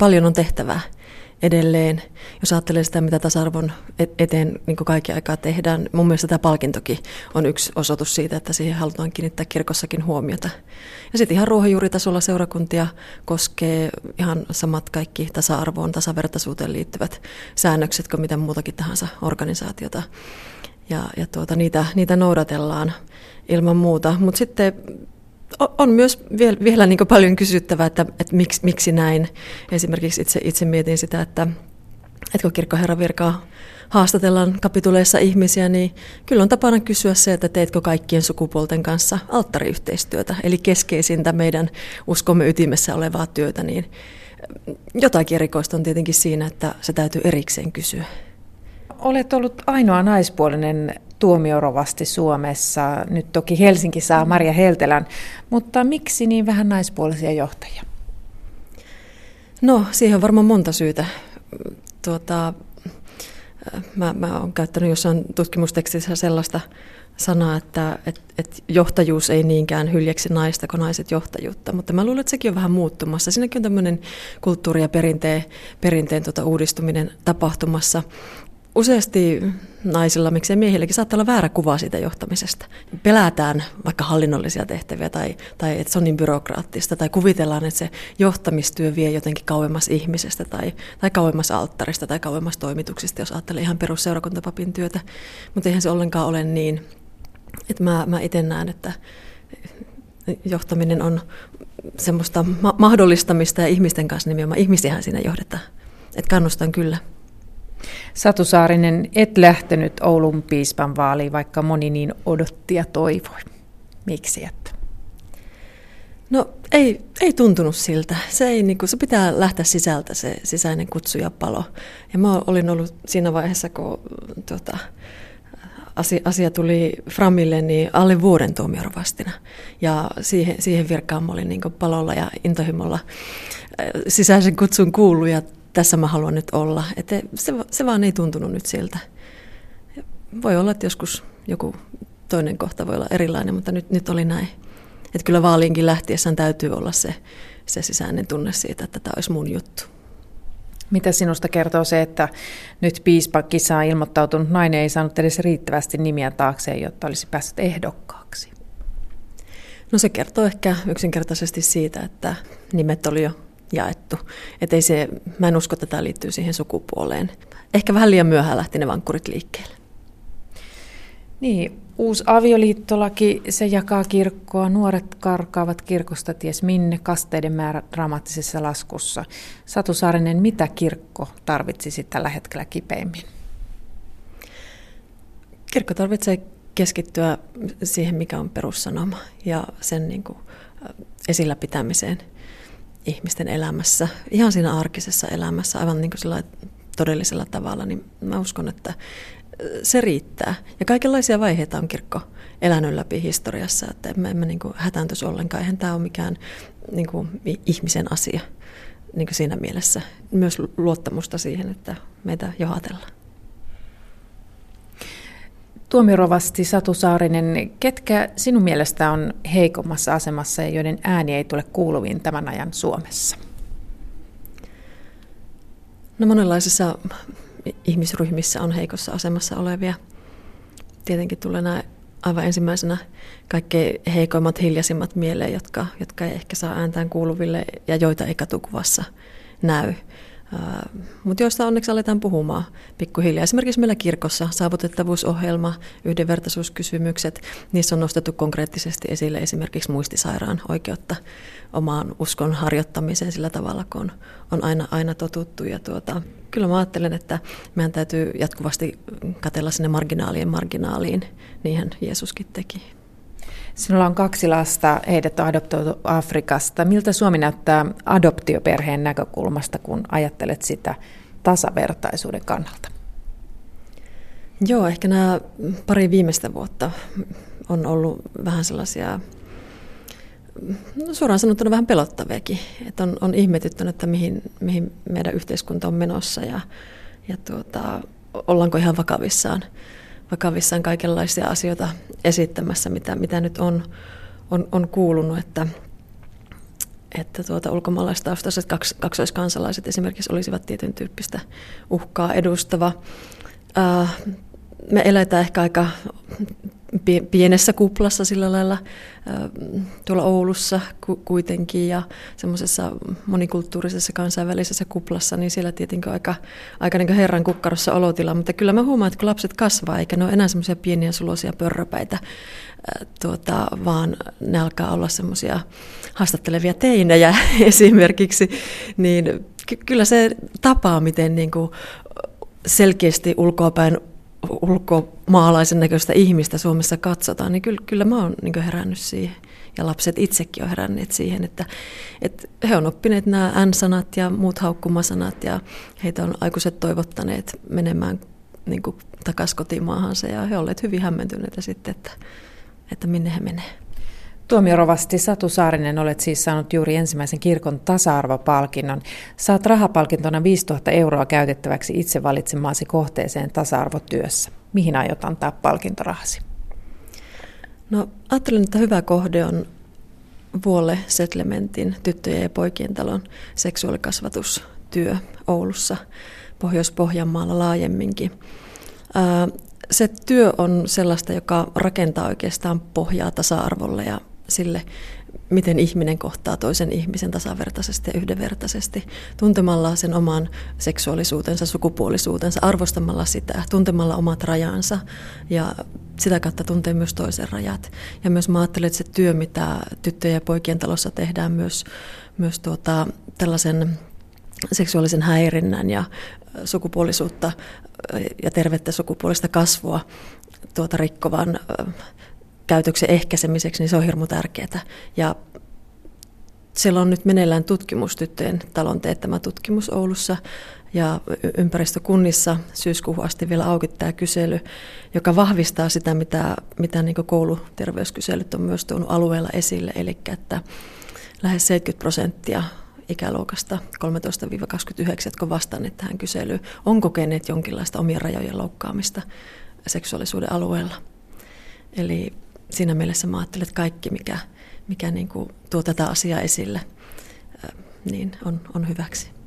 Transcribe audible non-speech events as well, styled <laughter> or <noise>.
paljon on tehtävää edelleen. Jos ajattelee sitä, mitä tasa-arvon eteen niin kaikki aikaa tehdään, mun mielestä tämä palkintokin on yksi osoitus siitä, että siihen halutaan kiinnittää kirkossakin huomiota. Ja sitten ihan ruohonjuuritasolla seurakuntia koskee ihan samat kaikki tasa-arvoon, tasavertaisuuteen liittyvät säännökset kuin mitä muutakin tahansa organisaatiota. Ja, ja tuota, niitä, niitä noudatellaan ilman muuta. Mutta sitten on myös vielä, vielä niin paljon kysyttävää, että, että miksi, miksi näin. Esimerkiksi itse, itse mietin sitä, että, että kun kirkkoherran virkaa haastatellaan kapituleissa ihmisiä, niin kyllä on tapana kysyä se, että teetkö kaikkien sukupuolten kanssa alttariyhteistyötä, eli keskeisintä meidän uskomme ytimessä olevaa työtä, niin jotakin erikoista on tietenkin siinä, että se täytyy erikseen kysyä. Olet ollut ainoa naispuolinen tuomiorovasti Suomessa. Nyt toki Helsinki saa Maria Heltelän, mutta miksi niin vähän naispuolisia johtajia? No, siihen on varmaan monta syytä. Tuota, mä, mä olen käyttänyt jossain tutkimustekstissä sellaista sanaa, että et, et johtajuus ei niinkään hyljeksi naista kuin naiset johtajuutta, mutta mä luulen, että sekin on vähän muuttumassa. Siinäkin on tämmöinen kulttuuri- ja perinteen, perinteen tuota uudistuminen tapahtumassa useasti naisilla, miksei miehilläkin, saattaa olla väärä kuva siitä johtamisesta. Pelätään vaikka hallinnollisia tehtäviä tai, tai että se on niin byrokraattista tai kuvitellaan, että se johtamistyö vie jotenkin kauemmas ihmisestä tai, tai kauemmas alttarista tai kauemmas toimituksista, jos ajattelee ihan perusseurakuntapapin työtä. Mutta eihän se ollenkaan ole niin. Että mä, mä itse näen, että johtaminen on semmoista ma- mahdollistamista ja ihmisten kanssa nimenomaan ihmisiähän siinä johdetaan. Että kannustan kyllä. Satu Saarinen, et lähtenyt Oulun piispan vaaliin, vaikka moni niin odotti ja toivoi. Miksi et? No ei, ei tuntunut siltä. Se, ei, niin kuin, se pitää lähteä sisältä se sisäinen kutsu ja palo. Ja mä olin ollut siinä vaiheessa, kun tuota, asia, asia tuli Framille niin alle vuoden tuomiorovastina. Ja siihen, siihen virkaan mä olin niin palolla ja intohimolla sisäisen kutsun kuullut ja tässä mä haluan nyt olla. Että se, se vaan ei tuntunut nyt siltä. Voi olla, että joskus joku toinen kohta voi olla erilainen, mutta nyt, nyt oli näin. Että kyllä vaaliinkin lähtiessään täytyy olla se, se sisäinen tunne siitä, että tämä olisi mun juttu. Mitä sinusta kertoo se, että nyt piispakisaan ilmoittautunut nainen ei saanut edes riittävästi nimiä taakseen, jotta olisi päässyt ehdokkaaksi? No se kertoo ehkä yksinkertaisesti siitä, että nimet oli jo jaettu. Et ei se, mä en usko, että tämä liittyy siihen sukupuoleen. Ehkä vähän liian myöhään lähti ne vankkurit liikkeelle. Niin, uusi avioliittolaki, se jakaa kirkkoa. Nuoret karkaavat kirkosta ties minne kasteiden määrä dramaattisessa laskussa. Satu Saarinen, mitä kirkko tarvitsisi tällä hetkellä kipeimmin? Kirkko tarvitsee keskittyä siihen, mikä on perussanoma ja sen niin kuin, esillä pitämiseen – ihmisten elämässä, ihan siinä arkisessa elämässä, aivan niin kuin todellisella tavalla, niin mä uskon, että se riittää. Ja kaikenlaisia vaiheita on kirkko elänyt läpi historiassa, että emme, emme niin kuin hätääntyisi ollenkaan. Eihän tämä ole mikään niin kuin ihmisen asia niin kuin siinä mielessä. Myös luottamusta siihen, että meitä johatellaan. Tuomirovasti Satu Saarinen, ketkä sinun mielestä on heikommassa asemassa ja joiden ääni ei tule kuuluviin tämän ajan Suomessa? No monenlaisissa ihmisryhmissä on heikossa asemassa olevia. Tietenkin tulee nämä aivan ensimmäisenä kaikkein heikoimmat, hiljaisimmat mieleen, jotka, jotka ei ehkä saa ääntään kuuluville ja joita ei katukuvassa näy mutta joista onneksi aletaan puhumaan pikkuhiljaa. Esimerkiksi meillä kirkossa saavutettavuusohjelma, yhdenvertaisuuskysymykset, niissä on nostettu konkreettisesti esille esimerkiksi muistisairaan oikeutta omaan uskon harjoittamiseen sillä tavalla, kun on aina, aina totuttu. Ja tuota, kyllä mä ajattelen, että meidän täytyy jatkuvasti katella sinne marginaalien marginaaliin, niinhän Jeesuskin teki. Sinulla on kaksi lasta, heidät on adoptoitu Afrikasta. Miltä Suomi näyttää adoptioperheen näkökulmasta, kun ajattelet sitä tasavertaisuuden kannalta? Joo, ehkä nämä pari viimeistä vuotta on ollut vähän sellaisia, no suoraan sanottuna vähän pelottaviakin. Että on, on ihmetyttänyt, että mihin, mihin meidän yhteiskunta on menossa ja, ja tuota, ollaanko ihan vakavissaan vakavissaan kaikenlaisia asioita esittämässä, mitä, mitä nyt on, on, on kuulunut. Että, että tuota, ulkomaalaistaustaiset kaks, kaksoiskansalaiset esimerkiksi olisivat tietyn tyyppistä uhkaa edustava. Äh, me eletään ehkä aika pienessä kuplassa sillä lailla tuolla Oulussa kuitenkin ja semmoisessa monikulttuurisessa kansainvälisessä kuplassa, niin siellä tietenkin aika, aika niin herran kukkarossa olotila, mutta kyllä mä huomaan, että kun lapset kasvaa, eikä ne ole enää semmoisia pieniä sulosia pörröpäitä, tuota, vaan ne alkaa olla semmoisia haastattelevia teinejä <laughs> esimerkiksi, niin ky- kyllä se tapaa, miten niin kuin selkeästi ulkoapäin ulkomaalaisen näköistä ihmistä Suomessa katsotaan, niin kyllä, kyllä mä oon niin herännyt siihen. Ja lapset itsekin on heränneet siihen, että, että he on oppineet nämä N-sanat ja muut haukkumasanat ja heitä on aikuiset toivottaneet menemään niin takaisin kotimaahansa ja he olleet hyvin hämmentyneitä sitten, että, että minne he menee. Tuomiorovasti Satu Saarinen olet siis saanut juuri ensimmäisen kirkon tasa-arvopalkinnon. Saat rahapalkintona 5000 euroa käytettäväksi itse valitsemaasi kohteeseen tasa-arvotyössä. Mihin aiot antaa palkintorahasi? No ajattelen, että hyvä kohde on Vuolle Settlementin tyttöjen ja poikien talon seksuaalikasvatustyö Oulussa, Pohjois-Pohjanmaalla laajemminkin. Se työ on sellaista, joka rakentaa oikeastaan pohjaa tasa-arvolle ja sille, miten ihminen kohtaa toisen ihmisen tasavertaisesti ja yhdenvertaisesti, tuntemalla sen oman seksuaalisuutensa, sukupuolisuutensa, arvostamalla sitä, tuntemalla omat rajansa ja sitä kautta tuntee myös toisen rajat. Ja myös mä ajattelen, että se työ, mitä tyttöjen ja poikien talossa tehdään myös, myös tuota, tällaisen seksuaalisen häirinnän ja sukupuolisuutta ja tervettä sukupuolista kasvua tuota rikkovan käytöksen ehkäisemiseksi, niin se on hirmu tärkeää. Ja siellä on nyt meneillään tutkimus, tyttöjen talon teettämä tutkimus Oulussa ja ympäristökunnissa syyskuuhun asti vielä auki tämä kysely, joka vahvistaa sitä, mitä, mitä niin kouluterveyskyselyt on myös tuonut alueella esille, eli että lähes 70 prosenttia ikäluokasta 13-29, jotka vastanneet tähän kyselyyn, on kokeneet jonkinlaista omien rajojen loukkaamista seksuaalisuuden alueella. Eli siinä mielessä mä ajattelen, että kaikki, mikä, mikä niin kuin tuo tätä asiaa esille, niin on, on hyväksi.